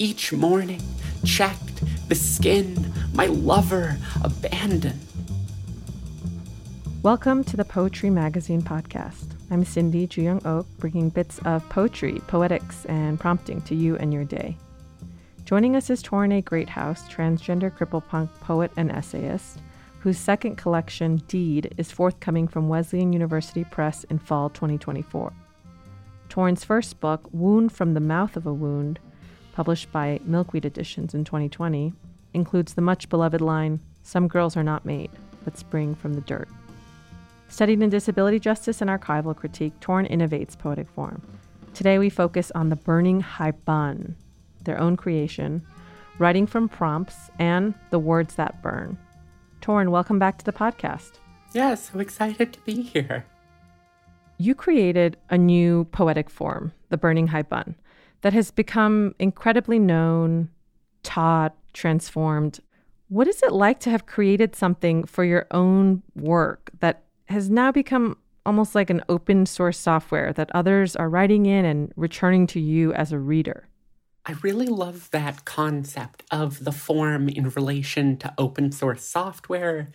each morning, checked the skin my lover abandoned. Welcome to the Poetry Magazine podcast. I'm Cindy Juyoung Ok, bringing bits of poetry, poetics, and prompting to you and your day. Joining us is Torrin Greathouse, transgender cripple punk poet and essayist, whose second collection, Deed, is forthcoming from Wesleyan University Press in fall 2024. Torrin's first book, Wound from the Mouth of a Wound, published by Milkweed Editions in 2020, includes the much beloved line, Some girls are not made, but spring from the dirt. Studied in disability justice and archival critique, Torrin innovates poetic form. Today we focus on the burning haibun, their own creation, writing from prompts, and the words that burn. Torrin, welcome back to the podcast. Yeah, so excited to be here. You created a new poetic form, the burning haibun, that has become incredibly known, taught, transformed. What is it like to have created something for your own work that has now become almost like an open source software that others are writing in and returning to you as a reader? I really love that concept of the form in relation to open source software.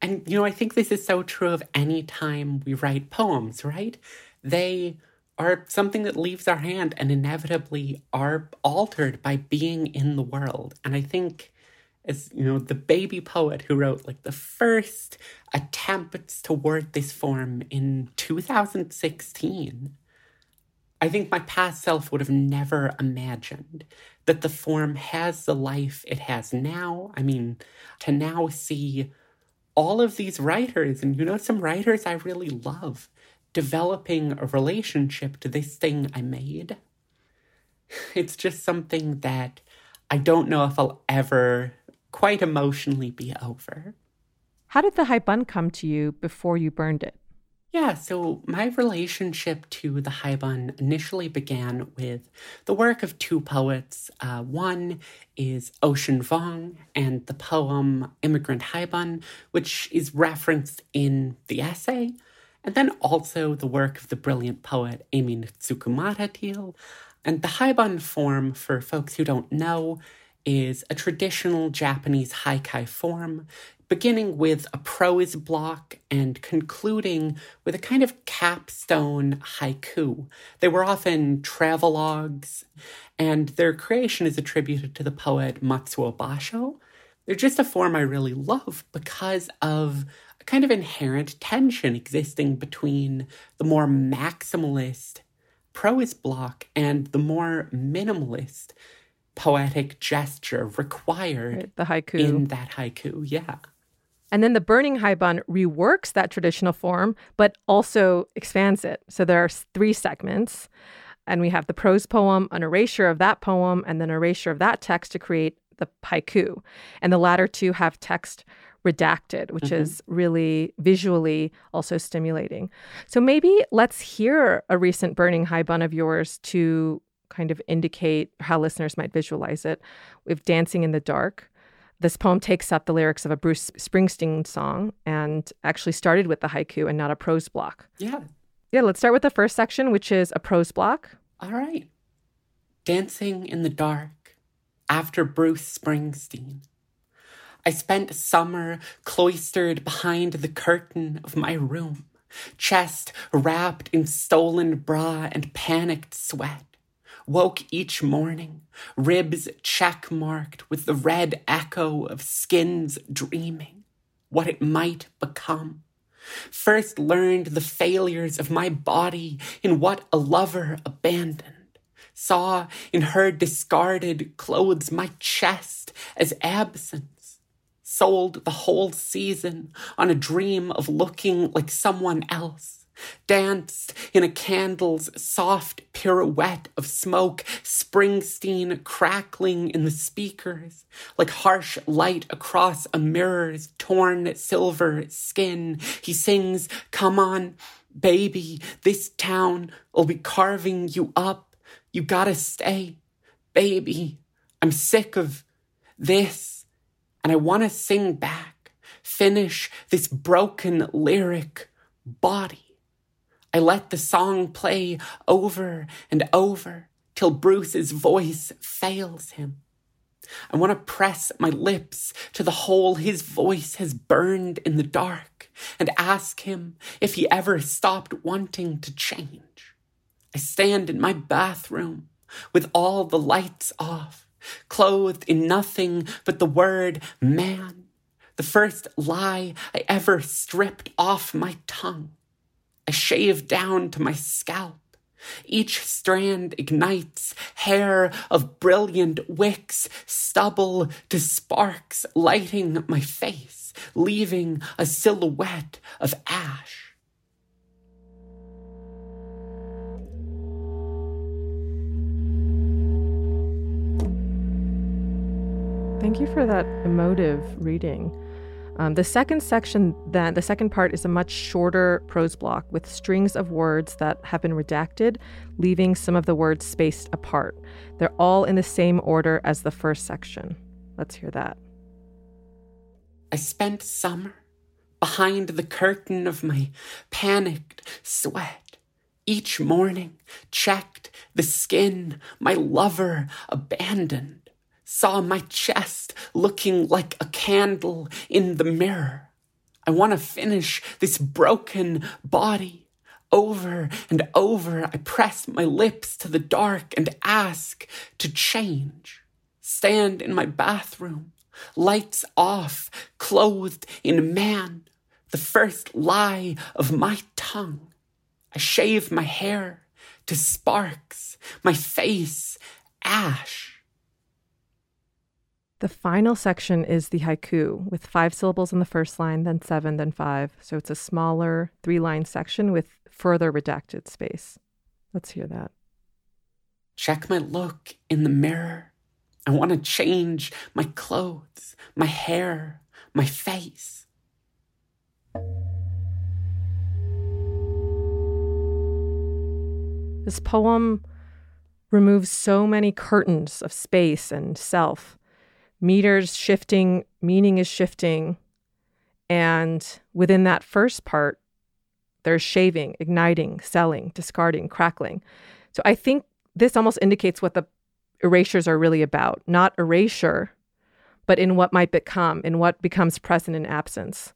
And, you know, I think this is so true of any time we write poems, right? They are something that leaves our hand and inevitably are altered by being in the world. And I think as you know the baby poet who wrote like the first attempts toward this form in 2016 i think my past self would have never imagined that the form has the life it has now i mean to now see all of these writers and you know some writers i really love developing a relationship to this thing i made it's just something that I don't know if I'll ever quite emotionally be over. How did the haibun come to you before you burned it? Yeah, so my relationship to the haibun initially began with the work of two poets. Uh, one is Ocean Vuong and the poem Immigrant Haibun, which is referenced in the essay, and then also the work of the brilliant poet Aimee Nezhukumatathil And the haibun form, for folks who don't know, is a traditional Japanese haikai form, beginning with a prose block and concluding with a kind of capstone haiku. They were often travelogues, and their creation is attributed to the poet Matsuo Basho. They're just a form I really love because of kind of inherent tension existing between the more maximalist prose block and the more minimalist poetic gesture required right, the haiku. in that haiku yeah. And then the burning haibun reworks that traditional form but also expands it. So there are three segments and we have the prose poem an erasure of that poem and then erasure of that text to create the haiku. And the latter two have text redacted, which mm-hmm. is really visually also stimulating. So maybe let's hear a recent burning haibun of yours to kind of indicate how listeners might visualize it. We have Dancing in the Dark. This poem takes up the lyrics of a Bruce Springsteen song and actually started with the haiku and not a prose block. Yeah. Yeah, let's start with the first section, which is a prose block. All right. Dancing in the Dark after Bruce Springsteen. I spent summer cloistered behind the curtain of my room, chest wrapped in stolen bra and panicked sweat woke each morning, ribs check marked with the red echo of skins dreaming what it might become. First learned the failures of my body in what a lover abandoned. Saw in her discarded clothes my chest as absence. Sold the whole season on a dream of looking like someone else danced in a candle's soft pirouette of smoke, Springsteen crackling in the speakers, like harsh light across a mirror's torn silver skin. He sings, Come on, baby, this town will be carving you up. You gotta stay, baby. I'm sick of this, and I wanna sing back, finish this broken lyric body. I let the song play over and over till Bruce's voice fails him. I want to press my lips to the hole his voice has burned in the dark and ask him if he ever stopped wanting to change. I stand in my bathroom with all the lights off, clothed in nothing but the word man, the first lie I ever stripped off my tongue. I shave down to my scalp each strand ignites hair of brilliant wicks, stubble to sparks lighting my face, leaving a silhouette of ash. Thank you for that emotive reading. Um, the second section, then, the second part is a much shorter prose block with strings of words that have been redacted, leaving some of the words spaced apart. They're all in the same order as the first section. Let's hear that. I spent summer behind the curtain of my panicked sweat. Each morning, checked the skin my lover abandoned saw my chest looking like a candle in the mirror. I want to finish this broken body. Over and over, I press my lips to the dark and ask to change. Stand in my bathroom, lights off, clothed in man, the first lie of my tongue. I shave my hair to sparks, my face ash. The final section is the haiku with five syllables in the first line, then seven, then five. So it's a smaller three line section with further redacted space. Let's hear that. Check my look in the mirror. I want to change my clothes, my hair, my face. This poem removes so many curtains of space and self meters shifting, meaning is shifting. And within that first part, there's shaving, igniting, selling, discarding, crackling. So I think this almost indicates what the erasures are really about not erasure, but in what might become, in what becomes present in absence.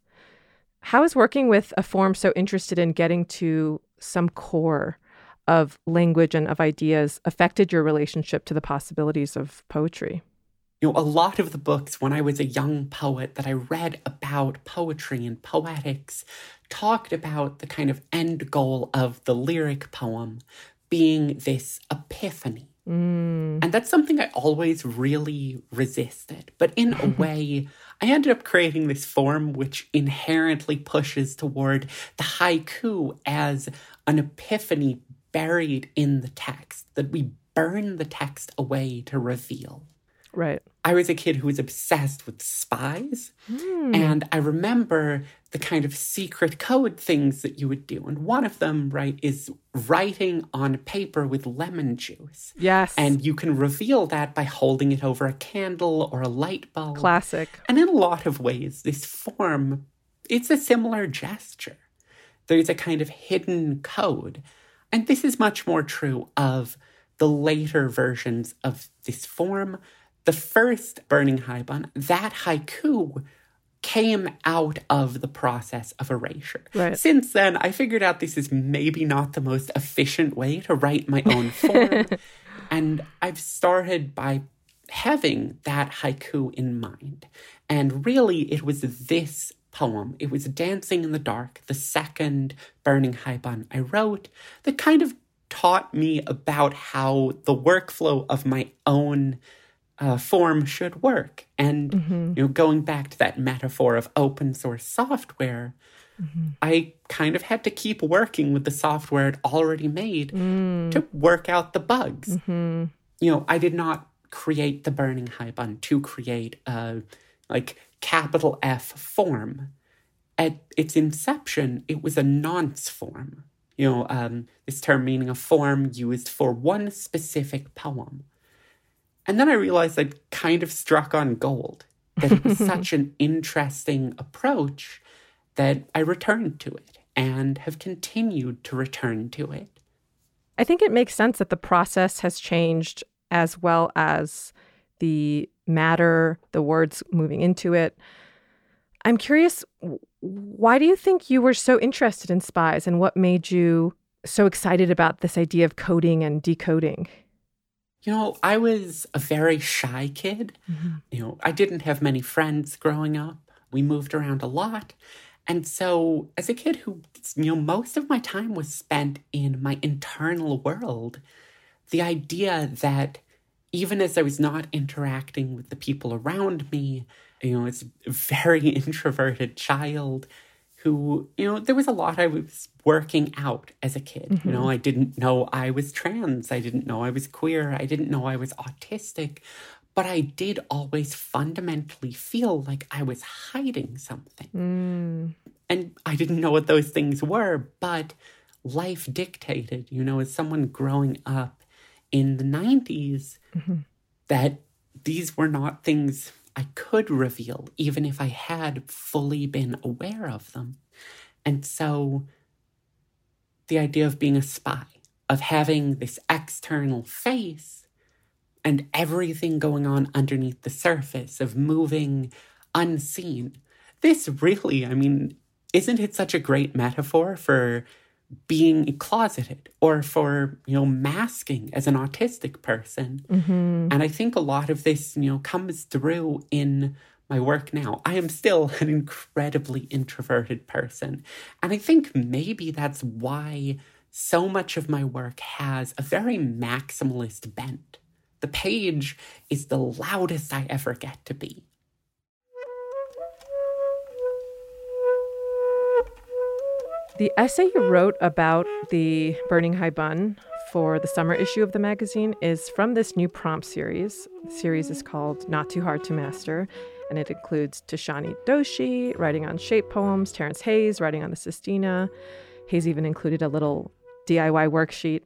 How is working with a form so interested in getting to some core of language and of ideas affected your relationship to the possibilities of poetry? You know, a lot of the books when I was a young poet that I read about poetry and poetics talked about the kind of end goal of the lyric poem being this epiphany. Mm. And that's something I always really resisted. But in a way, I ended up creating this form which inherently pushes toward the haiku as an epiphany buried in the text, that we burn the text away to reveal. Right. I was a kid who was obsessed with spies. Mm. And I remember the kind of secret code things that you would do. And one of them, right, is writing on paper with lemon juice. Yes. And you can reveal that by holding it over a candle or a light bulb. Classic. And in a lot of ways, this form, it's a similar gesture. There's a kind of hidden code. And this is much more true of the later versions of this form the first Burning Haibun, that haiku came out of the process of erasure. Right. Since then, I figured out this is maybe not the most efficient way to write my own form. and I've started by having that haiku in mind. And really, it was this poem, it was Dancing in the Dark, the second Burning Haibun I wrote, that kind of taught me about how the workflow of my own uh, form should work. And mm-hmm. you know, going back to that metaphor of open source software, mm-hmm. I kind of had to keep working with the software it already made mm. to work out the bugs. Mm-hmm. You know, I did not create the Burning Haibun to create a like capital F form. At its inception, it was a nonce form. You know, um, this term meaning a form used for one specific poem. And then I realized I'd kind of struck on gold, that it was such an interesting approach that I returned to it and have continued to return to it. I think it makes sense that the process has changed as well as the matter, the words moving into it. I'm curious, why do you think you were so interested in spies and what made you so excited about this idea of coding and decoding? You know, I was a very shy kid. Mm-hmm. You know, I didn't have many friends growing up. We moved around a lot. And so, as a kid who, you know, most of my time was spent in my internal world, the idea that even as I was not interacting with the people around me, you know, as a very introverted child who, you know, there was a lot I was working out as a kid. Mm-hmm. You know, I didn't know I was trans. I didn't know I was queer. I didn't know I was autistic. But I did always fundamentally feel like I was hiding something. Mm. And I didn't know what those things were, but life dictated, you know, as someone growing up in the 90s, mm-hmm. that these were not things I could reveal, even if I had fully been aware of them. And so the idea of being a spy, of having this external face and everything going on underneath the surface, of moving unseen. This really, I mean, isn't it such a great metaphor for being closeted or for you know masking as an autistic person. Mm-hmm. and i think a lot of this you know comes through in my work now. I am still an incredibly introverted person. And i think maybe that's why so much of my work has a very maximalist bent. The page is the loudest i ever get to be The essay you wrote about the Burning Haibun for the summer issue of the magazine is from this new prompt series. The series is called Not Too Hard to Master, and it includes Tishani Doshi writing on shape poems, Terrence Hayes writing on the Sestina. Hayes even included a little DIY worksheet.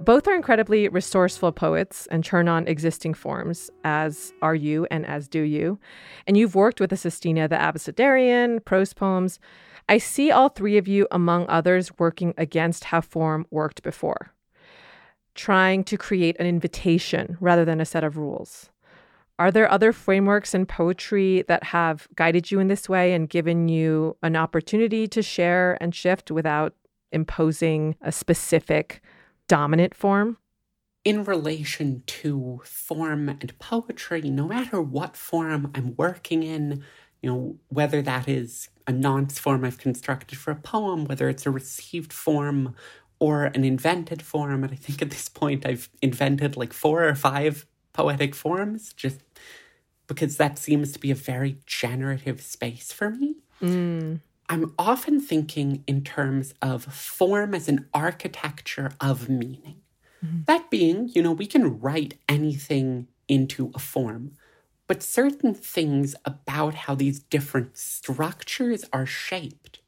Both are incredibly resourceful poets and churn on existing forms, as are you and as do you. And you've worked with the Sestina, the Abecedarian, prose poems. I see all three of you, among others, working against how form worked before, trying to create an invitation rather than a set of rules. Are there other frameworks in poetry that have guided you in this way and given you an opportunity to share and shift without imposing a specific dominant form? In relation to form and poetry, no matter what form I'm working in, you know, whether that is a nonce form I've constructed for a poem, whether it's a received form or an invented form. And I think at this point I've invented like four or five poetic forms just because that seems to be a very generative space for me. Mm. I'm often thinking in terms of form as an architecture of meaning. Mm-hmm. That being, you know, we can write anything into a form. But certain things about how these different structures are shaped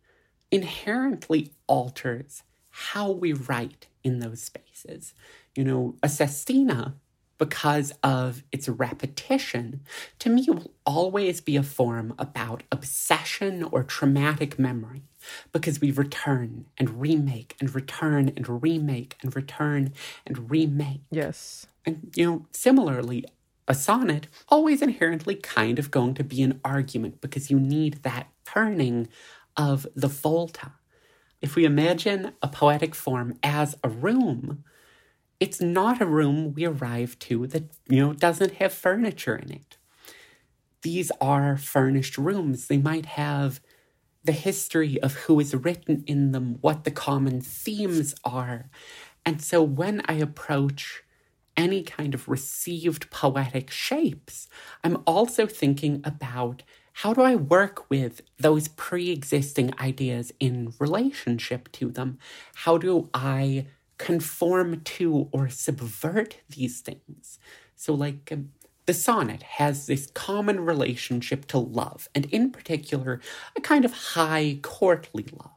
inherently alters how we write in those spaces. You know, a sestina, because of its repetition, to me it will always be a form about obsession or traumatic memory because we return and remake and return and remake and return and remake. Yes. And, you know, similarly, a sonnet, always inherently kind of going to be an argument because you need that turning of the volta. If we imagine a poetic form as a room, it's not a room we arrive to that, you know, doesn't have furniture in it. These are furnished rooms. They might have the history of who is written in them, what the common themes are. And so when I approach any kind of received poetic shapes, I'm also thinking about how do I work with those pre existing ideas in relationship to them? How do I conform to or subvert these things? So, like, um, the sonnet has this common relationship to love, and in particular, a kind of high courtly love.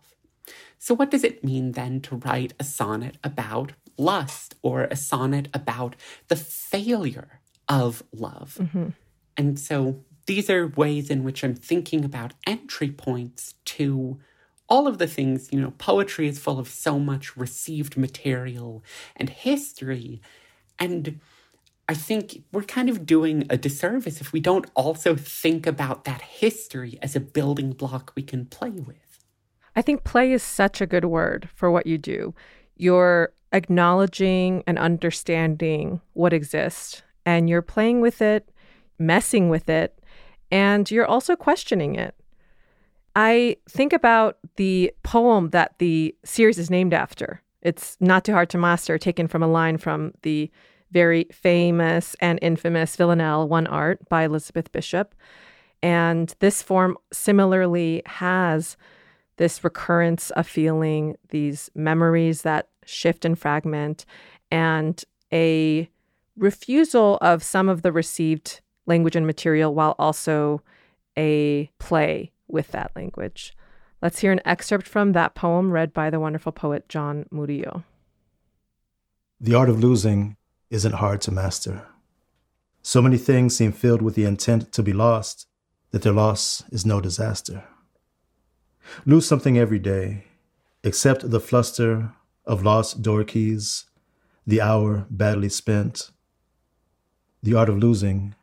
So, what does it mean then to write a sonnet about lust or a sonnet about the failure of love. Mm-hmm. And so these are ways in which I'm thinking about entry points to all of the things, you know, poetry is full of so much received material and history. And I think we're kind of doing a disservice if we don't also think about that history as a building block we can play with. I think play is such a good word for what you do. You're acknowledging and understanding what exists, and you're playing with it, messing with it, and you're also questioning it. I think about the poem that the series is named after. It's Not Too Hard to Master, taken from a line from the very famous and infamous Villanelle One Art by Elizabeth Bishop. And this form similarly has this recurrence of feeling, these memories that shift and fragment, and a refusal of some of the received language and material while also a play with that language. Let's hear an excerpt from that poem read by the wonderful poet John Murillo. The art of losing isn't hard to master. So many things seem filled with the intent to be lost that their loss is no disaster. Lose something every day, except the fluster of lost door keys, the hour badly spent. The art of losing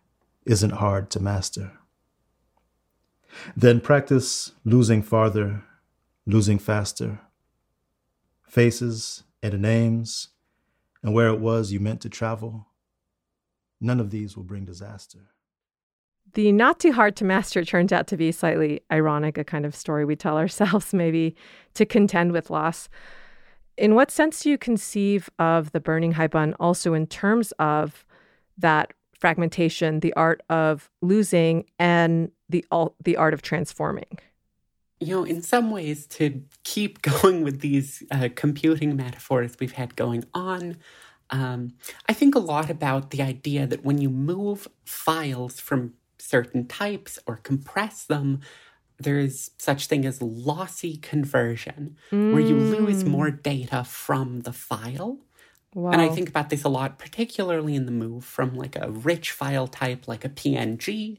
isn't hard to master. Then practice losing farther, losing faster. Faces and names and where it was you meant to travel. None of these will bring disaster. The not too hard to master turns out to be slightly ironic, a kind of story we tell ourselves, maybe to contend with loss. In what sense do you conceive of the burning haibun also in terms of that fragmentation, the art of losing, and the the art of transforming? You know, in some ways, to keep going with these uh, computing metaphors we've had going on, um, I think a lot about the idea that when you move files from certain types or compress them, there's such thing as lossy conversion, mm. where you lose mm. more data from the file. Wow. And I think about this a lot, particularly in the move from like a rich file type like a PNG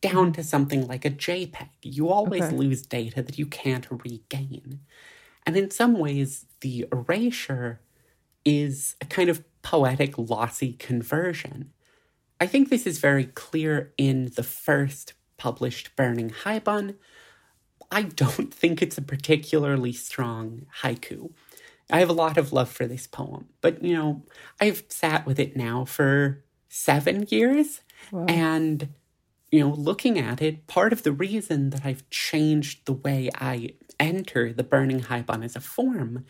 down mm-hmm. to something like a JPEG. You always okay. lose data that you can't regain. And in some ways, the erasure is a kind of poetic, lossy conversion. I think this is very clear in the first published Burning Haibun. I don't think it's a particularly strong haiku. I have a lot of love for this poem, but you know, I've sat with it now for seven years, wow. and you know, looking at it, part of the reason that I've changed the way I enter the burning haibun as a form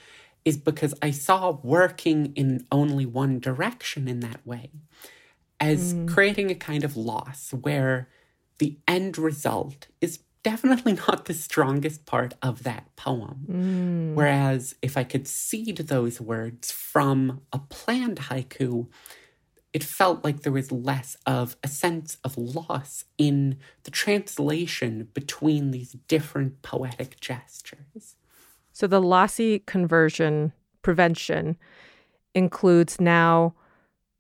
is because I saw working in only one direction in that way as mm. creating a kind of loss where the end result is definitely not the strongest part of that poem. Mm. Whereas if I could seed those words from a planned haiku, it felt like there was less of a sense of loss in the translation between these different poetic gestures. So the lossy conversion prevention includes now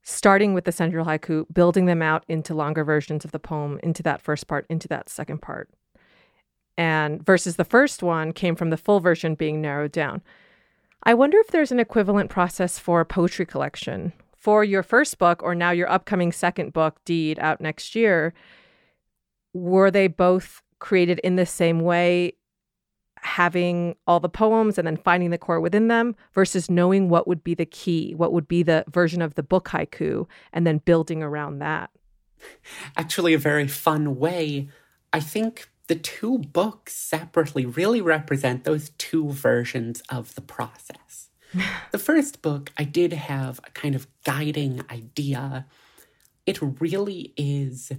starting with the central haiku, building them out into longer versions of the poem, into that first part, into that second part. And versus the first one came from the full version being narrowed down. I wonder if there's an equivalent process for a poetry collection for your first book or now your upcoming second book, Deed, out next year, were they both created in the same way, having all the poems and then finding the core within them versus knowing what would be the key, what would be the version of the book haiku, and then building around that? Actually, a very fun way. I think the two books separately really represent those two versions of the process the first book, I did have a kind of guiding idea. It really is,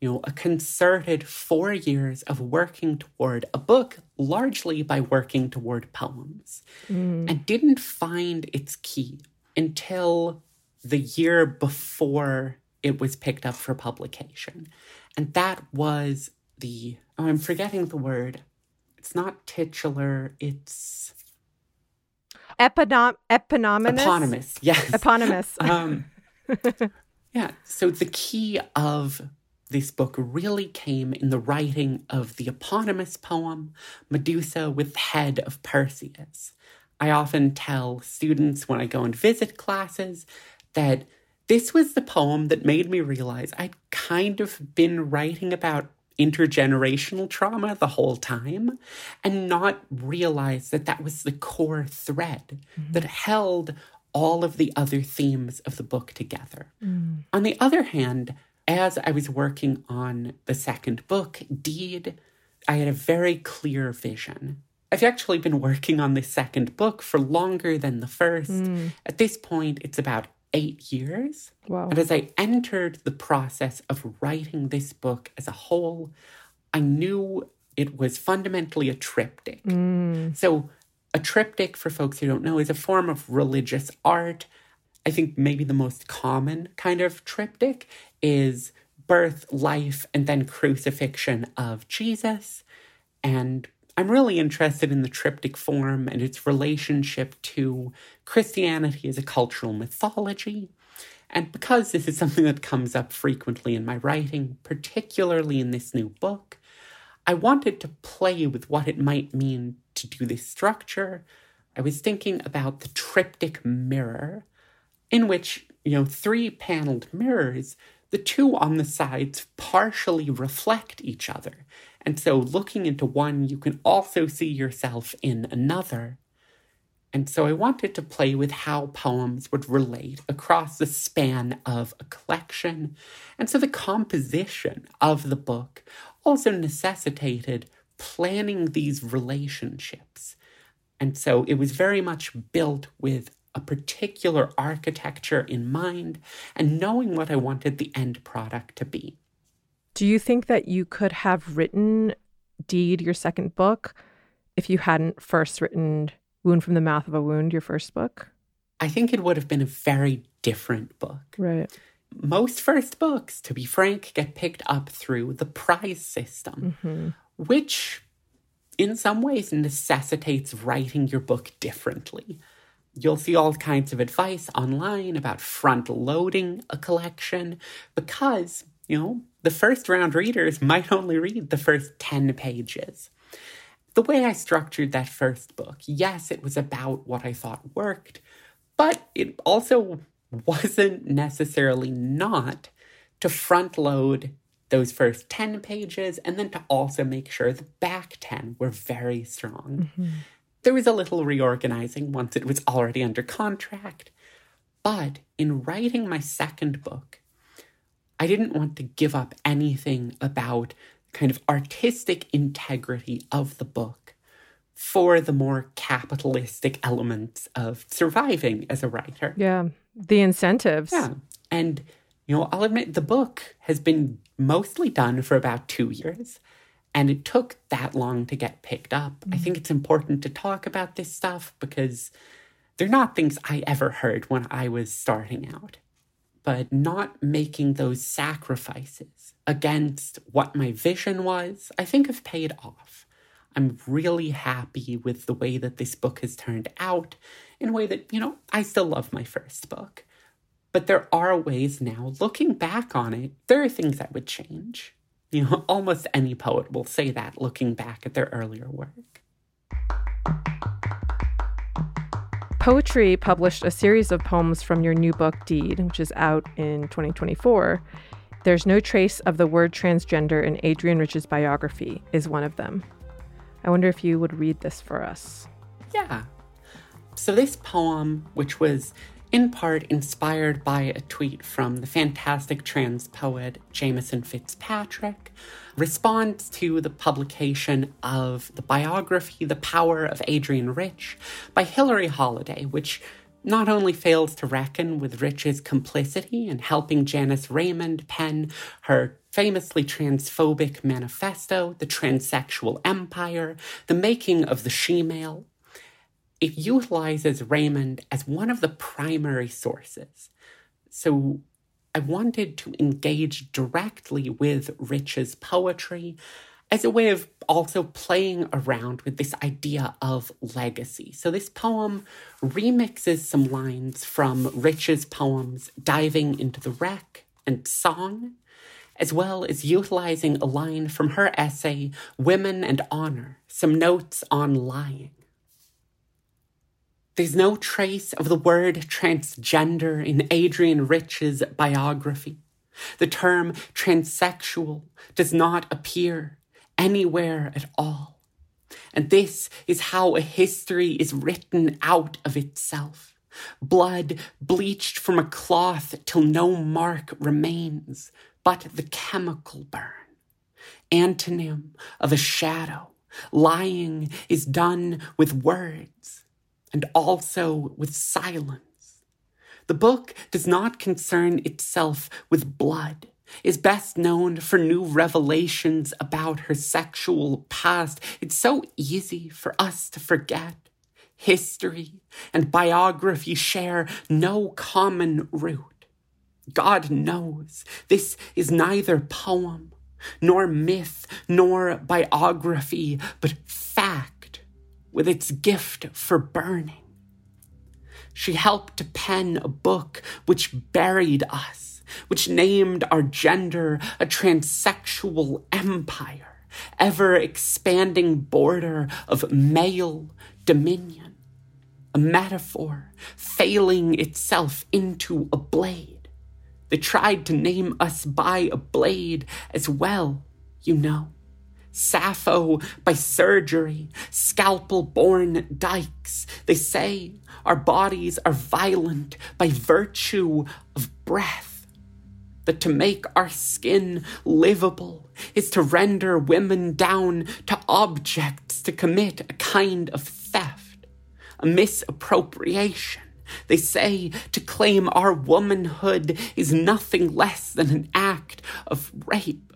you know, a concerted four years of working toward a book, largely by working toward poems, mm. and didn't find its key until the year before it was picked up for publication. And that was the, oh, I'm forgetting the word. It's not titular, it's Eponym- eponymous? Eponymous, yes. Eponymous. um, yeah. So the key of this book really came in the writing of the eponymous poem, Medusa with the Head of Perseus. I often tell students when I go and visit classes that this was the poem that made me realize I'd kind of been writing about intergenerational trauma the whole time and not realize that that was the core thread mm-hmm. that held all of the other themes of the book together. Mm. On the other hand, as I was working on the second book, Deed, I had a very clear vision. I've actually been working on the second book for longer than the first. Mm. At this point, it's about eight years. Wow. And as I entered the process of writing this book as a whole, I knew it was fundamentally a triptych. Mm. So, a triptych, for folks who don't know, is a form of religious art. I think maybe the most common kind of triptych is birth, life, and then crucifixion of Jesus. And I'm really interested in the triptych form and its relationship to Christianity as a cultural mythology. And because this is something that comes up frequently in my writing, particularly in this new book, I wanted to play with what it might mean to do this structure. I was thinking about the triptych mirror, in which, you know, three paneled mirrors, the two on the sides partially reflect each other. And so, looking into one, you can also see yourself in another. And so, I wanted to play with how poems would relate across the span of a collection. And so, the composition of the book also necessitated planning these relationships. And so, it was very much built with a particular architecture in mind and knowing what I wanted the end product to be. Do you think that you could have written Deed, your second book, if you hadn't first written Wound from the Mouth of a Wound, your first book? I think it would have been a very different book. Right. Most first books, to be frank, get picked up through the prize system, mm-hmm. which in some ways necessitates writing your book differently. You'll see all kinds of advice online about front loading a collection because you know, the first round readers might only read the first 10 pages. The way I structured that first book, yes, it was about what I thought worked, but it also wasn't necessarily not to front load those first 10 pages and then to also make sure the back 10 were very strong. Mm-hmm. There was a little reorganizing once it was already under contract. But in writing my second book, I didn't want to give up anything about kind of artistic integrity of the book for the more capitalistic elements of surviving as a writer. Yeah, the incentives. Yeah. And, you know, I'll admit the book has been mostly done for about two years. And it took that long to get picked up. Mm-hmm. I think it's important to talk about this stuff because they're not things I ever heard when I was starting out but not making those sacrifices against what my vision was, I think have paid off. I'm really happy with the way that this book has turned out in a way that, you know, I still love my first book. But there are ways now, looking back on it, there are things that would change. You know, almost any poet will say that looking back at their earlier work. Poetry published a series of poems from your new book, Deed, which is out in 2024. There's no trace of the word transgender in Adrienne Rich's biography, is one of them. I wonder if you would read this for us. Yeah. So, this poem, which was in part inspired by a tweet from the fantastic trans poet Jameson Fitzpatrick, responds to the publication of the biography The Power of Adrienne Rich by Hilary Holladay, which not only fails to reckon with Rich's complicity in helping Janice Raymond pen her famously transphobic manifesto, The Transsexual Empire, The Making of the She-Male, it utilizes Raymond as one of the primary sources. So I wanted to engage directly with Rich's poetry as a way of also playing around with this idea of legacy. So this poem remixes some lines from Rich's poems Diving into the Wreck and Song, as well as utilizing a line from her essay, Women and Honor Some Notes on Lying. There's no trace of the word transgender in Adrienne Rich's biography. The term transsexual does not appear anywhere at all. And this is how a history is written out of itself. Blood bleached from a cloth till no mark remains but the chemical burn. Antonym of a shadow. Lying is done with words and also with silence. The book does not concern itself with blood is best known for new revelations about her sexual past. It's so easy for us to forget. History and biography share no common root. God knows this is neither poem, nor myth, nor biography, but with its gift for burning. She helped to pen a book which buried us which named our gender a transsexual empire, ever expanding border of male dominion, a metaphor failing itself into a blade. They tried to name us by a blade as well, you know. Sappho by surgery, scalpel born dykes. They say our bodies are violent by virtue of breath that to make our skin livable is to render women down to objects to commit a kind of theft, a misappropriation. They say to claim our womanhood is nothing less than an act of rape.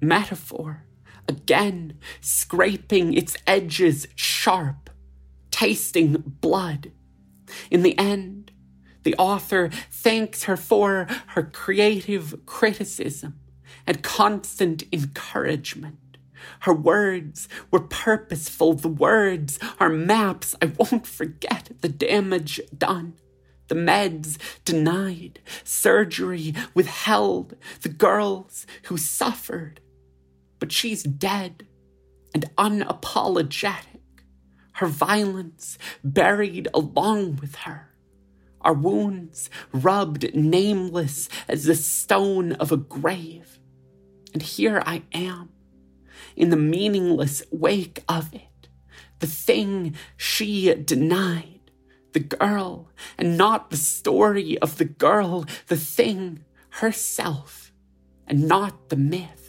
Metaphor, again, scraping its edges sharp, tasting blood. In the end, the author thanks her for her creative criticism and constant encouragement. Her words were purposeful. The words are maps. I won't forget the damage done. The meds denied, surgery withheld, the girls who suffered. But she's dead and unapologetic. Her violence buried along with her our wounds rubbed nameless as the stone of a grave. And here I am, in the meaningless wake of it, the thing she denied, the girl, and not the story of the girl, the thing herself, and not the myth.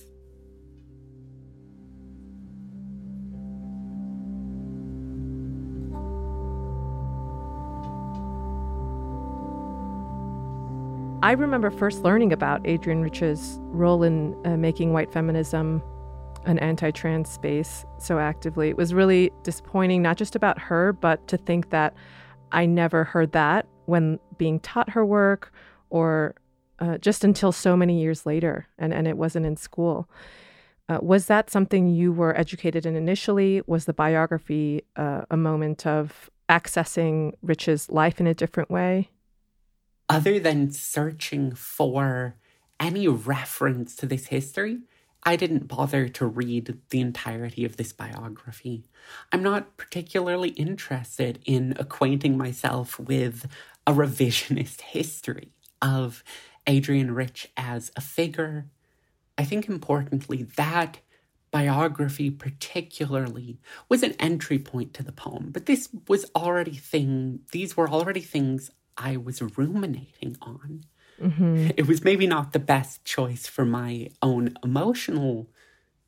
I remember first learning about Adrienne Rich's role in uh, making white feminism an anti trans space so actively. It was really disappointing, not just about her, but to think that I never heard that when being taught her work or uh, just until so many years later, and, and it wasn't in school. Uh, was that something you were educated in initially? Was the biography uh, a moment of accessing Rich's life in a different way? Other than searching for any reference to this history, I didn't bother to read the entirety of this biography. I'm not particularly interested in acquainting myself with a revisionist history of Adrienne Rich as a figure. I think importantly, that biography particularly was an entry point to the poem, but this was already thing these were already things I was ruminating on. Mm-hmm. It was maybe not the best choice for my own emotional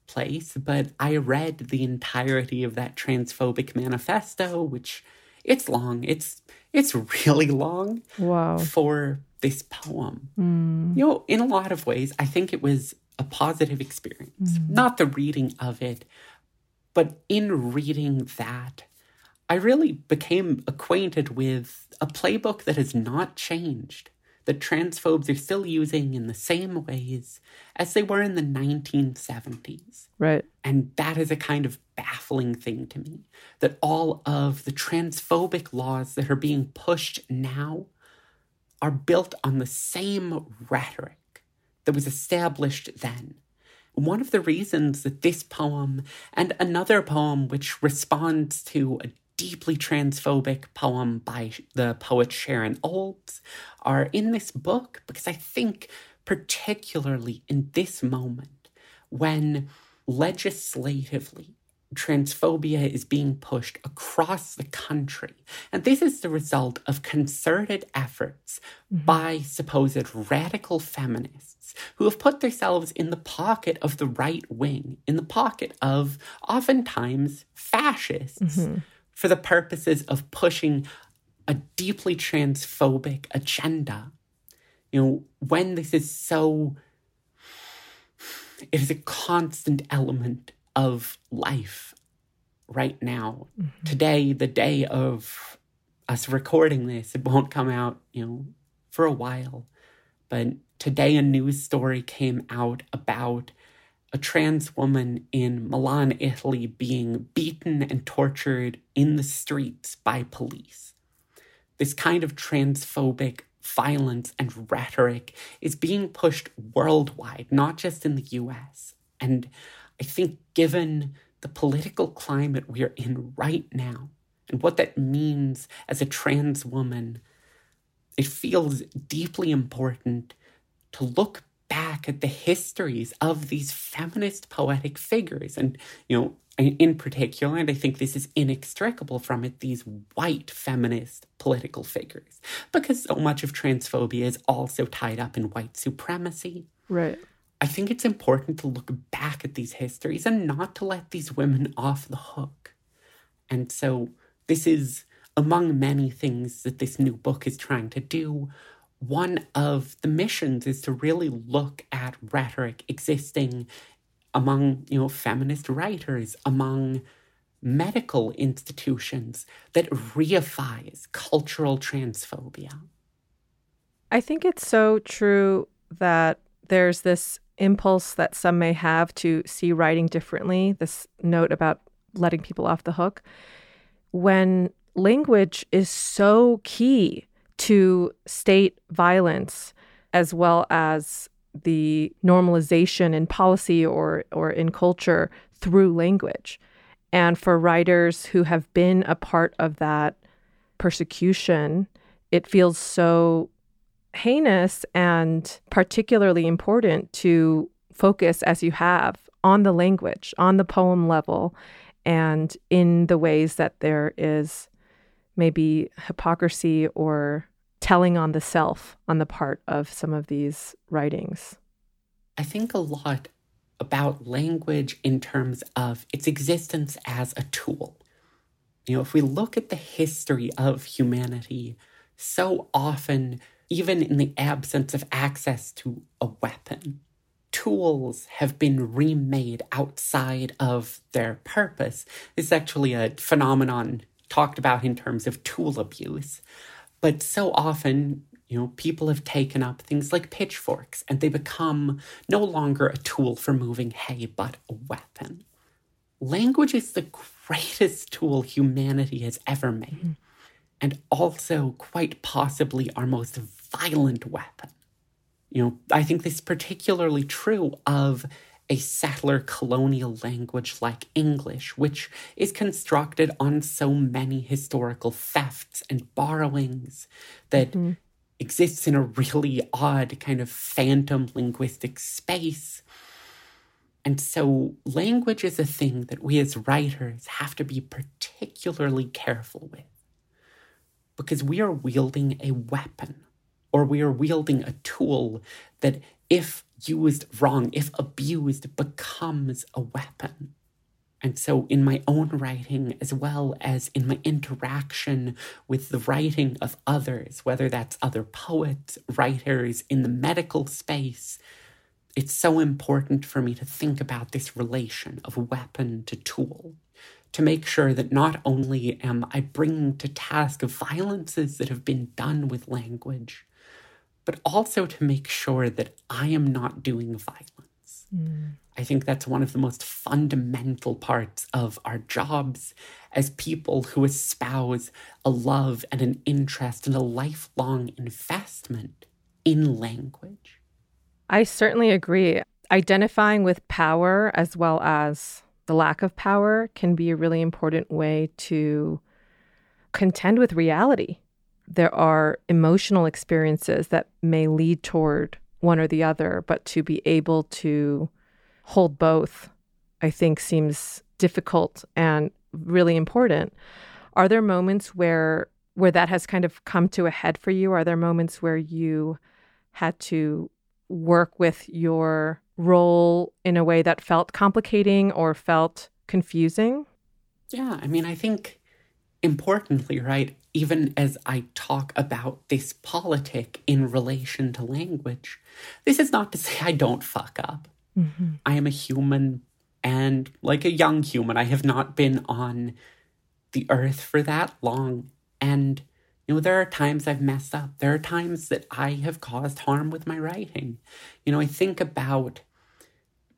place, but I read the entirety of that transphobic manifesto, which it's long. It's it's really long. Wow. For this poem. Mm. You know, in a lot of ways, I think it was a positive experience. Mm. Not the reading of it, but in reading that, I really became acquainted with a playbook that has not changed, that transphobes are still using in the same ways as they were in the 1970s. Right. And that is a kind of baffling thing to me that all of the transphobic laws that are being pushed now are built on the same rhetoric that was established then. One of the reasons that this poem and another poem which responds to a deeply transphobic poem by the poet Sharon Olds are in this book because I think, particularly in this moment, when legislatively transphobia is being pushed across the country. And this is the result of concerted efforts mm-hmm. by supposed radical feminists who have put themselves in the pocket of the right wing, in the pocket of oftentimes fascists, mm-hmm. For the purposes of pushing a deeply transphobic agenda. You know, when this is so, it is a constant element of life right now. Mm-hmm. Today, the day of us recording this, it won't come out, you know, for a while. But today, a news story came out about a trans woman in Milan, Italy, being beaten and tortured in the streets by police. This kind of transphobic violence and rhetoric is being pushed worldwide, not just in the US. And I think, given the political climate we are in right now and what that means as a trans woman, it feels deeply important to look back at the histories of these feminist poetic figures. And, you know, in particular, and I think this is inextricable from it, these white feminist political figures. Because so much of transphobia is also tied up in white supremacy. Right. I think it's important to look back at these histories and not to let these women off the hook. And so, this is among many things that this new book is trying to do. One of the missions is to really look at rhetoric existing among, you know, feminist writers, among medical institutions that reifies cultural transphobia. I think it's so true that there's this impulse that some may have to see writing differently, this note about letting people off the hook, when language is so key to state violence as well as the normalization in policy or or in culture through language. And for writers who have been a part of that persecution, it feels so heinous and particularly important to focus as you have on the language, on the poem level, and in the ways that there is maybe hypocrisy or telling on the self on the part of some of these writings. I think a lot about language in terms of its existence as a tool. You know, if we look at the history of humanity, so often even in the absence of access to a weapon. Tools have been remade outside of their purpose. This is actually a phenomenon talked about in terms of tool abuse. But so often, you know, people have taken up things like pitchforks and they become no longer a tool for moving hay, but a weapon. Language is the greatest tool humanity has ever made, mm-hmm. and also quite possibly our most violent weapon. You know, I think this is particularly true of a settler colonial language like English, which is constructed on so many historical thefts and borrowings that mm-hmm. exists in a really odd kind of phantom linguistic space. And so, language is a thing that we as writers have to be particularly careful with because we are wielding a weapon or we are wielding a tool that, if used wrong, if abused, becomes a weapon. And so, in my own writing, as well as in my interaction with the writing of others, whether that's other poets, writers in the medical space, it's so important for me to think about this relation of weapon to tool, to make sure that not only am I bringing to task violences that have been done with language, but also to make sure that I am not doing violence. Mm. I think that's one of the most fundamental parts of our jobs as people who espouse a love and an interest and a lifelong investment in language. I certainly agree. Identifying with power as well as the lack of power can be a really important way to contend with reality. There are emotional experiences that may lead toward one or the other, but to be able to hold both, I think seems difficult and really important. Are there moments where where that has kind of come to a head for you? Are there moments where you had to work with your role in a way that felt complicating or felt confusing? Yeah, I mean, I think importantly, right, even as I talk about this politic in relation to language, this is not to say I don't fuck up. Mm-hmm. I am a human, and like a young human, I have not been on the earth for that long. And, you know, there are times I've messed up. There are times that I have caused harm with my writing. You know, I think about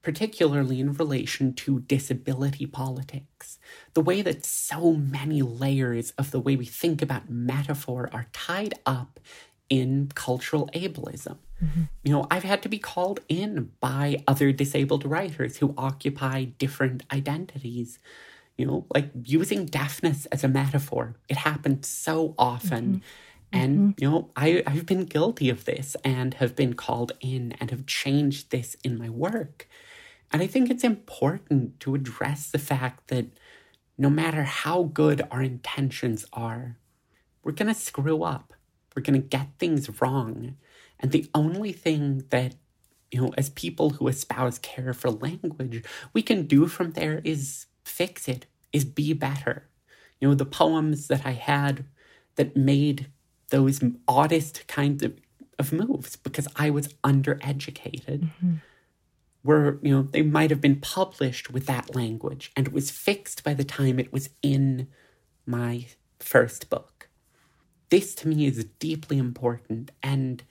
particularly in relation to disability politics. The way that so many layers of the way we think about metaphor are tied up in cultural ableism. Mm-hmm. You know, I've had to be called in by other disabled writers who occupy different identities. You know, like using deafness as a metaphor. It happens so often. Mm-hmm. And, mm-hmm. you know, I, I've been guilty of this and have been called in and have changed this in my work. And I think it's important to address the fact that no matter how good our intentions are, we're going to screw up. We're going to get things wrong. And the only thing that, you know, as people who espouse care for language, we can do from there is fix it, is be better. You know, the poems that I had that made those oddest kinds of, of moves because I was undereducated. Mm-hmm were, you know, they might have been published with that language and it was fixed by the time it was in my first book. This to me is deeply important and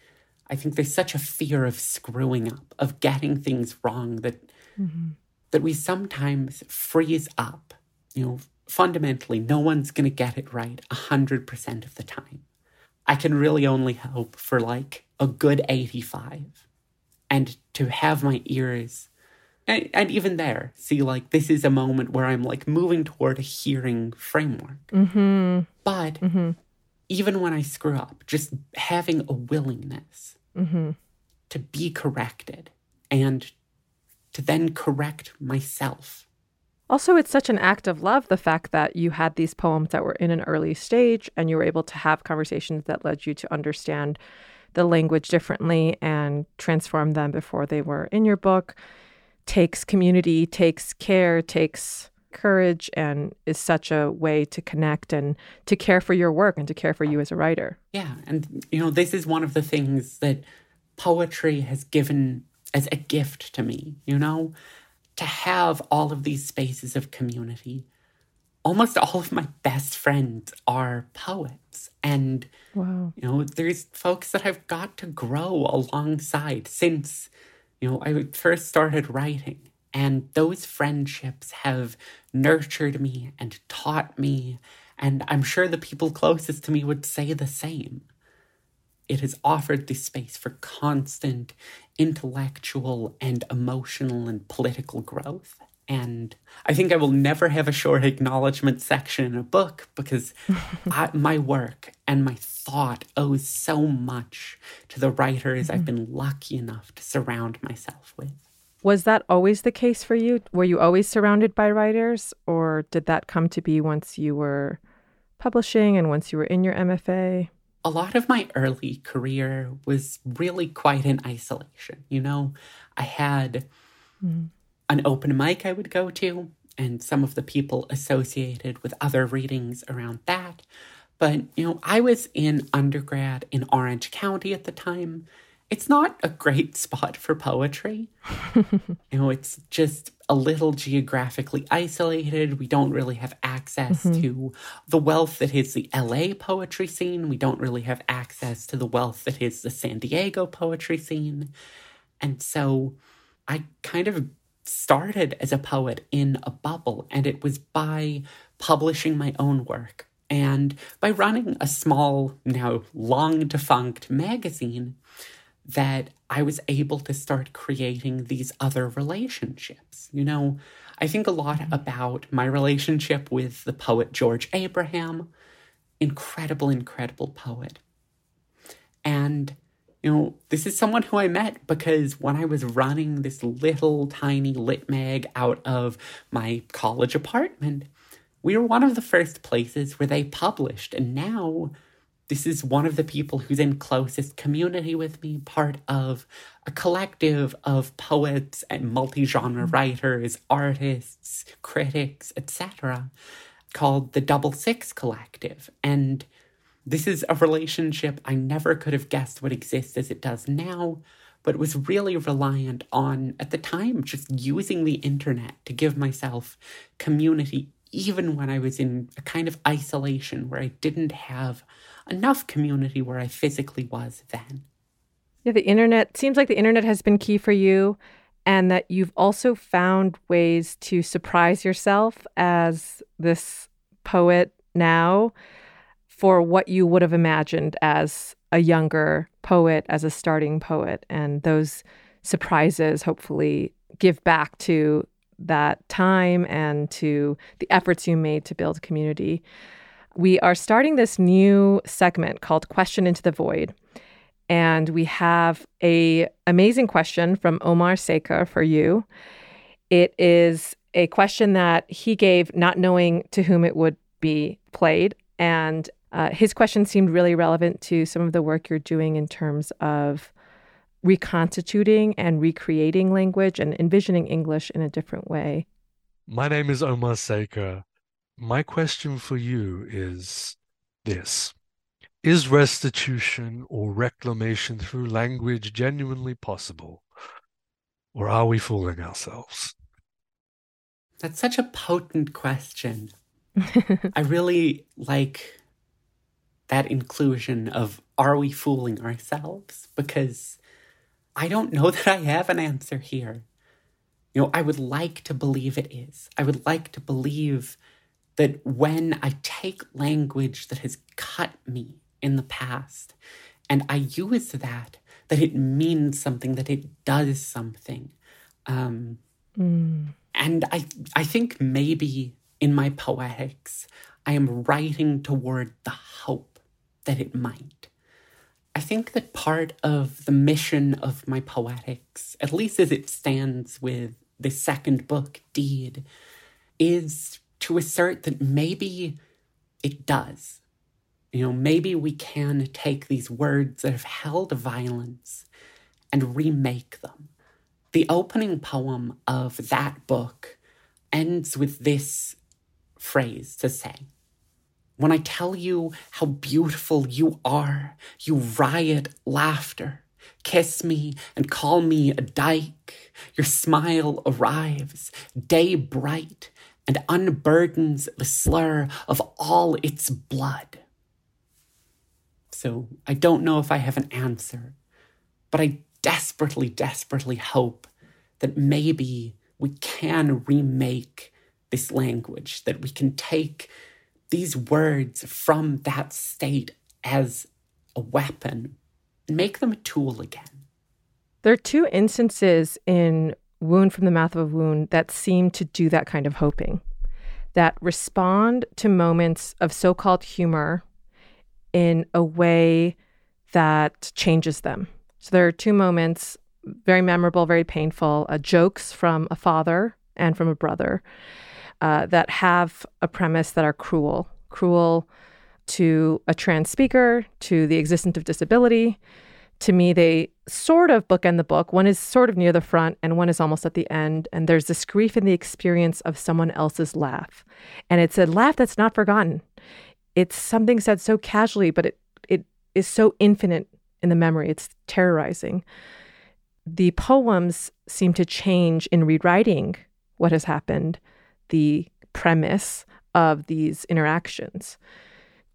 I think there's such a fear of screwing up, of getting things wrong that mm-hmm. that we sometimes freeze up. You know, fundamentally, no one's going to get it right 100% of the time. I can really only hope for like a good 85 and to have my ears and, and, even there see like this is a moment where i'm like moving toward a hearing framework mm-hmm. but mm-hmm. even when i screw up just having a willingness mm-hmm. to be corrected and to then correct myself also, it's such an act of love, the fact that you had these poems that were in an early stage and you were able to have conversations that led you to understand the language differently and transform them before they were in your book takes community, takes care, takes courage, and is such a way to connect and to care for your work and to care for you as a writer. Yeah. And, you know, this is one of the things that poetry has given as a gift to me, you know, to have all of these spaces of community almost all of my best friends are poets. And, wow. you know, there's folks that I've got to grow alongside since, you know, I first started writing. And those friendships have nurtured me and taught me. And I'm sure the people closest to me would say the same. It has offered the space for constant intellectual and emotional and political growth. And I think I will never have a short acknowledgement section in a book because I, my work and my thought owes so much to the writers mm-hmm. I've been lucky enough to surround myself with. Was that always the case for you? Were you always surrounded by writers, or did that come to be once you were publishing and once you were in your MFA? A lot of my early career was really quite in isolation. You know, I had. Mm an open mic I would go to, and some of the people associated with other readings around that. But, you know, I was in undergrad in Orange County at the time. It's not a great spot for poetry. you know, it's just a little geographically isolated. We don't really have access mm-hmm. to the wealth that is the LA poetry scene. We don't really have access to the wealth that is the San Diego poetry scene. And so I kind of started as a poet in a bubble, and it was by publishing my own work and by running a small, now long defunct magazine that I was able to start creating these other relationships. You know, I think a lot mm-hmm. about my relationship with the poet George Abraham, incredible, incredible poet. And, you know, this is someone who I met because when I was running this little tiny lit mag out of my college apartment, we were one of the first places where they published. And now this is one of the people who's in closest community with me, part of a collective of poets and multi-genre mm-hmm. writers, artists, critics, etc., called the Double Six Collective. And this is a relationship I never could have guessed would exist as it does now, but was really reliant on, at the time, just using the internet to give myself community, even when I was in a kind of isolation where I didn't have enough community where I physically was then. Yeah, the internet seems like the internet has been key for you, and that you've also found ways to surprise yourself as this poet now for what you would have imagined as a younger poet, as a starting poet. And those surprises hopefully give back to that time and to the efforts you made to build community we are starting this new segment called Question into the Void. And we have a amazing question from Omar Seika for you. It is a question that he gave not knowing to whom it would be played. And uh, his question seemed really relevant to some of the work you're doing in terms of reconstituting and recreating language and envisioning English in a different way. My name is Omar Seika. My question for you is this Is restitution or reclamation through language genuinely possible? Or are we fooling ourselves? That's such a potent question. I really like that inclusion of are we fooling ourselves? Because I don't know that I have an answer here. You know, I would like to believe it is. I would like to believe that when I take language that has cut me in the past and I use that, that it means something, that it does something. Um, mm. And I, I think maybe in my poetics, I am writing toward the hope that it might. I think that part of the mission of my poetics, at least as it stands with the second book, Deed, is to assert that maybe it does. You know, maybe we can take these words that have held violence and remake them. The opening poem of that book ends with this phrase to say, When I tell you how beautiful you are, you riot laughter. Kiss me and call me a dyke. Your smile arrives, day bright, and unburdens the slur of all its blood. So I don't know if I have an answer, but I desperately, desperately hope that maybe we can remake this language, that we can take these words from that state as a weapon and make them a tool again. There are two instances in wound from the mouth of a wound that seem to do that kind of hoping, that respond to moments of so called humor in a way that changes them. So there are two moments, very memorable, very painful, uh, jokes from a father and from a brother uh, that have a premise that are cruel, cruel to a trans speaker, to the existence of disability, to me, they sort of bookend the book. One is sort of near the front, and one is almost at the end. And there's this grief in the experience of someone else's laugh. And it's a laugh that's not forgotten. It's something said so casually, but it, it is so infinite in the memory. It's terrorizing. The poems seem to change in rewriting what has happened, the premise of these interactions.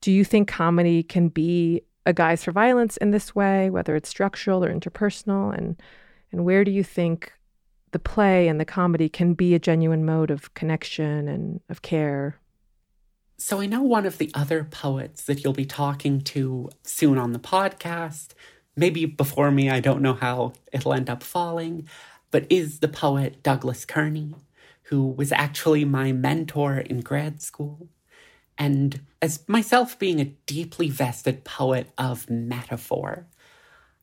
Do you think comedy can be a guise for violence in this way, whether it's structural or interpersonal? And, and where do you think the play and the comedy can be a genuine mode of connection and of care? So I know one of the other poets that you'll be talking to soon on the podcast, maybe before me, I don't know how it'll end up falling, but is the poet Douglas Kearney, who was actually my mentor in grad school. And as myself being a deeply vested poet of metaphor,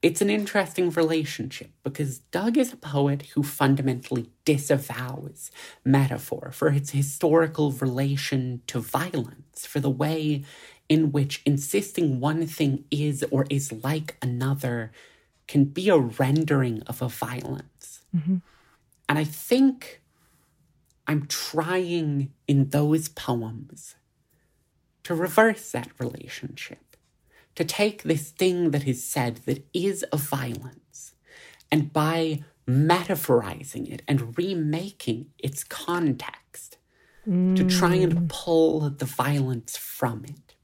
it's an interesting relationship because Doug is a poet who fundamentally disavows metaphor for its historical relation to violence, for the way in which insisting one thing is or is like another can be a rendering of a violence. Mm-hmm. And I think I'm trying in those poems to reverse that relationship, to take this thing that is said that is a violence, and by metaphorizing it and remaking its context, mm. to try and mm. pull the violence from it.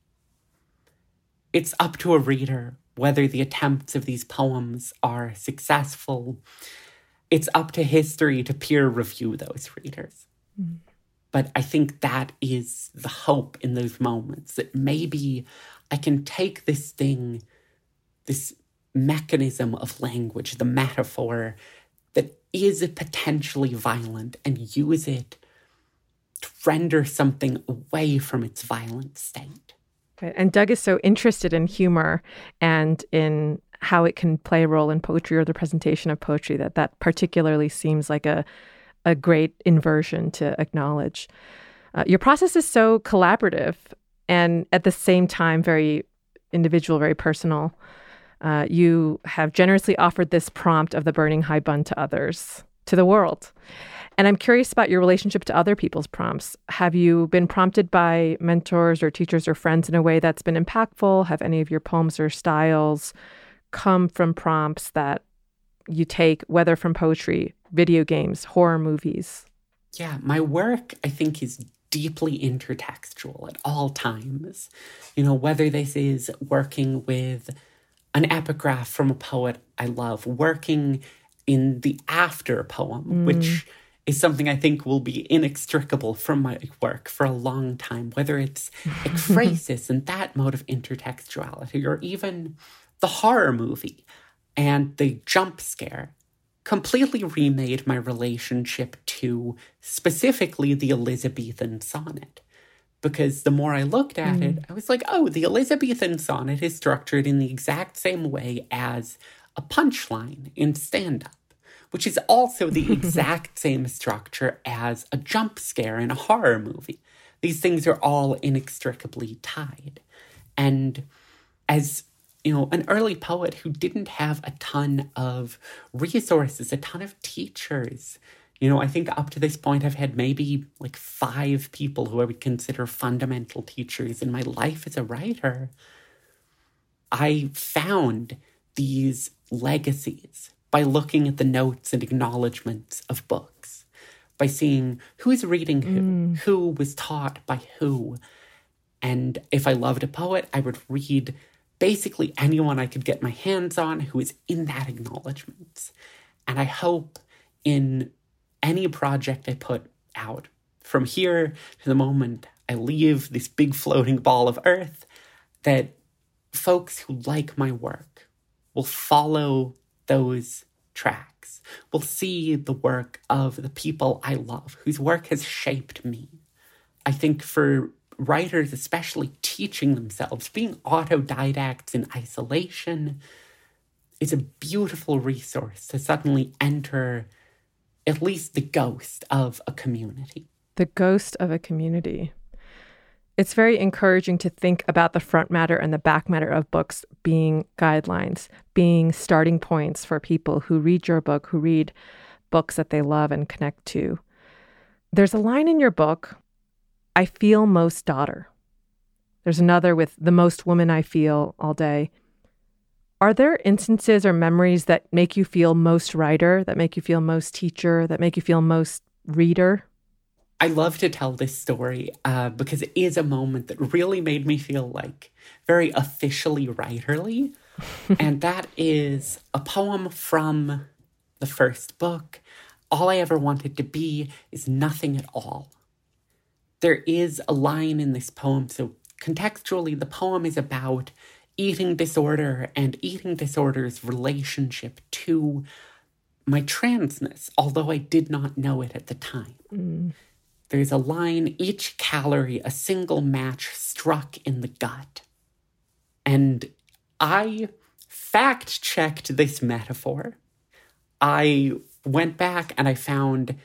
It's up to a reader whether the attempts of these poems are successful. It's up to history to peer review those readers. But I think that is the hope in those moments that maybe I can take this thing, this mechanism of language, the metaphor that is potentially violent, and use it to render something away from its violent state. And Doug is so interested in humor and in how it can play a role in poetry or the presentation of poetry that that particularly seems like a a great inversion to acknowledge. Uh, your process is so collaborative and at the same time very individual, very personal. Uh, you have generously offered this prompt of the burning haibun to others, to the world. And I'm curious about your relationship to other people's prompts. Have you been prompted by mentors or teachers or friends in a way that's been impactful? Have any of your poems or styles come from prompts that you take, whether from poetry, video games, horror movies? Yeah, my work, I think, is deeply intertextual at all times. You know, whether this is working with an epigraph from a poet I love, working in the after poem, mm. which is something I think will be inextricable from my work for a long time, whether it's ekphrasis and that mode of intertextuality, or even the horror movie and the jump scare completely remade my relationship to specifically the Elizabethan sonnet. Because the more I looked at mm. it, I was like, oh, the Elizabethan sonnet is structured in the exact same way as a punchline in stand up, which is also the exact same structure as a jump scare in a horror movie. These things are all inextricably tied. And as you know, an early poet who didn't have a ton of resources, a ton of teachers. You know, I think up to this point, I've had maybe like five people who I would consider fundamental teachers in my life as a writer. I found these legacies by looking at the notes and acknowledgments of books, by seeing who's reading who, mm. who was taught by who. And if I loved a poet, I would read basically anyone I could get my hands on who is in that acknowledgement. And I hope in any project I put out, from here to the moment I leave this big floating ball of earth, that folks who like my work will follow those tracks, will see the work of the people I love, whose work has shaped me. I think for writers, especially teaching themselves, being autodidacts in isolation, is a beautiful resource to suddenly enter at least the ghost of a community. The ghost of a community. It's very encouraging to think about the front matter and the back matter of books being guidelines, being starting points for people who read your book, who read books that they love and connect to. There's a line in your book I feel most daughter. There's another with the most woman I feel all day. Are there instances or memories that make you feel most writer, that make you feel most teacher, that make you feel most reader? I love to tell this story uh, because it is a moment that really made me feel like very officially writerly. and that is a poem from the first book. All I ever wanted to be is nothing at all there is a line in this poem. So, contextually, the poem is about eating disorder and eating disorder's relationship to my transness, although I did not know it at the time. Mm. There's a line each calorie, a single match struck in the gut. And I fact checked this metaphor. I went back and I found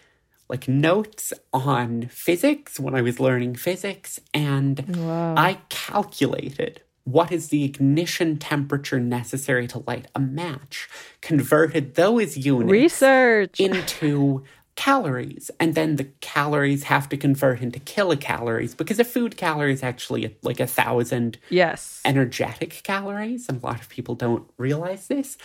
like notes on physics when I was learning physics, and Wow. I calculated what is the ignition temperature necessary to light a match, converted those units Research. into calories, and then the calories have to convert into kilocalories because a food calorie is actually like a thousand yes. energetic calories, and a lot of people don't realize this.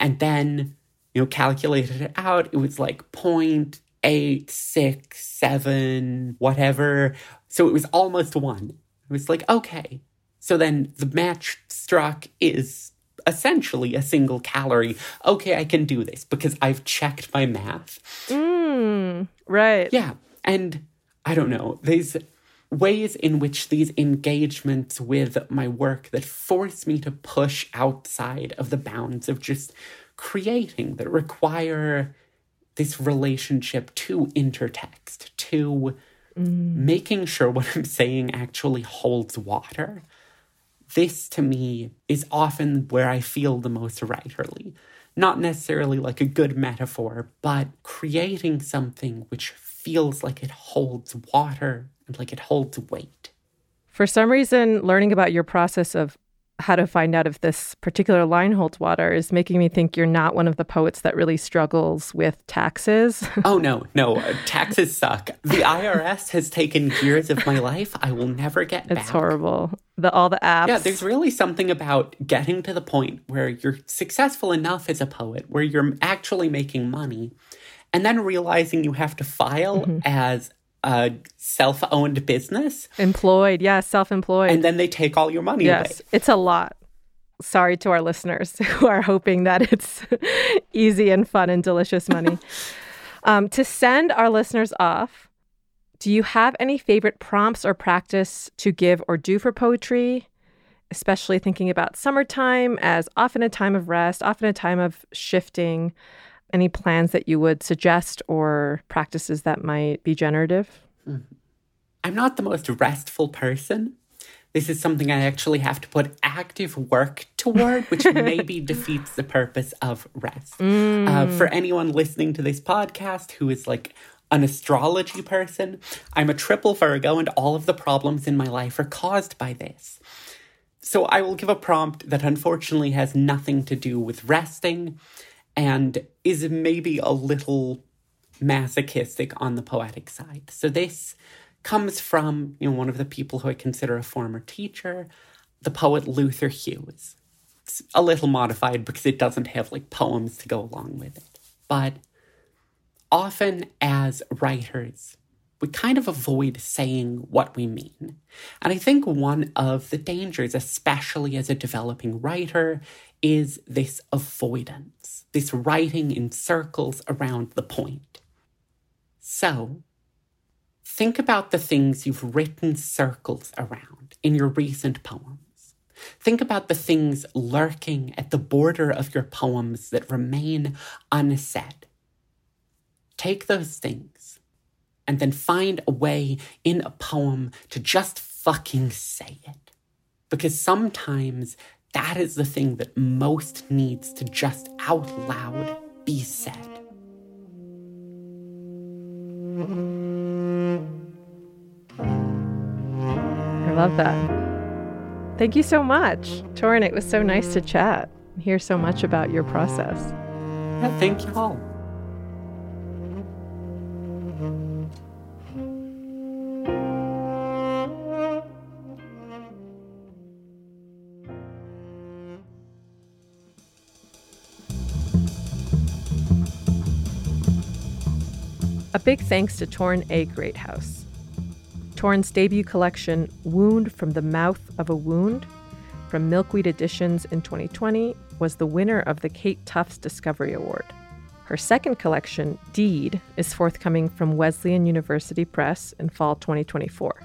And then, you know, calculated it out, it was like point eight, six, seven, whatever. So it was almost one. It was like, okay. So then the match struck is essentially a single calorie. Okay, I can do this because I've checked my math. Mm, right. Yeah. And I don't know, these ways in which these engagements with my work that force me to push outside of the bounds of just creating that require this relationship to intertext, to mm. making sure what I'm saying actually holds water. This to me is often where I feel the most writerly. Not necessarily like a good metaphor, but creating something which feels like it holds water and like it holds weight. For some reason, learning about your process of how to find out if this particular line holds water is making me think you're not one of the poets that really struggles with taxes. Oh no, no, uh, taxes suck. The IRS has taken years of my life I will never get back. it's horrible. The all the apps. Yeah, there's really something about getting to the point where you're successful enough as a poet, where you're actually making money, and then realizing you have to file Mm-hmm. as a self owned business, employed. Yeah, self-employed. and then they take all your money yes, away. it's a lot. Sorry to our listeners who are hoping that it's easy and fun and delicious money. um, to send our listeners off, do you have any favorite prompts or practice to give or do for poetry? Especially thinking about summertime as often a time of rest, often a time of shifting. Any plans that you would suggest or practices that might be generative? I'm not the most restful person. This is something I actually have to put active work toward, which maybe defeats the purpose of rest. Uh, for anyone listening to this podcast who is like an astrology person, I'm a triple Virgo, and all of the problems in my life are caused by this. So I will give a prompt that unfortunately has nothing to do with resting and is maybe a little masochistic on the poetic side. So this comes from, you know, one of the people who I consider a former teacher, the poet Luther Hughes. It's a little modified because it doesn't have like poems to go along with it. But often as writers, we kind of avoid saying what we mean. And I think one of the dangers, especially as a developing writer, is this avoidance, this writing in circles around the point. So, think about the things you've written circles around in your recent poems. Think about the things lurking at the border of your poems that remain unsaid. Take those things and then find a way in a poem to just fucking say it. Because sometimes that is the thing that most needs to just out loud be said. I love that. Thank you so much. Torrin, it was so nice to chat, hear so much about your process. Yeah, thank you all. Big thanks to Torrin A. Greathouse. Torrin's debut collection, Wound from the Mouth of a Wound, from Milkweed Editions in 2020, was the winner of the Kate Tufts Discovery Award. Her second collection, Deed, is forthcoming from Wesleyan University Press in fall 2024.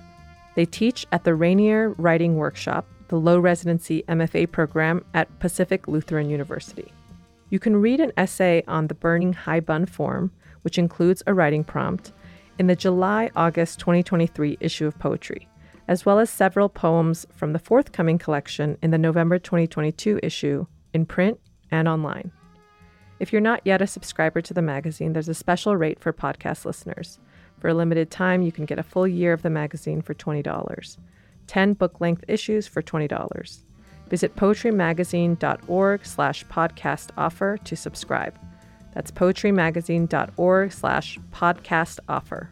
They teach at the Rainier Writing Workshop, the the low residency MFA program at Pacific Lutheran University. You can read an essay on the Burning Haibun form, which includes a writing prompt, in the July August 2023 issue of Poetry, as well as several poems from the forthcoming collection in the November 2022 issue, in print and online. If you're not yet a subscriber to the magazine, there's a special rate for podcast listeners. For a limited time, you can get a full year of the magazine for $20, 10 book length issues for $20. Visit poetrymagazine.org slash podcast offer to subscribe. That's poetrymagazine.org slash podcast offer.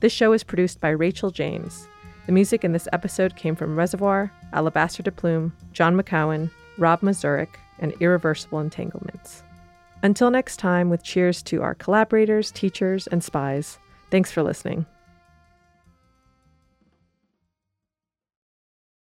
This show is produced by Rachel James. The music in this episode came from Reservoir, Alabaster de Plume, John McCowan, Rob Mazurek, and Irreversible Entanglements. Until next time, with cheers to our collaborators, teachers, and spies, thanks for listening.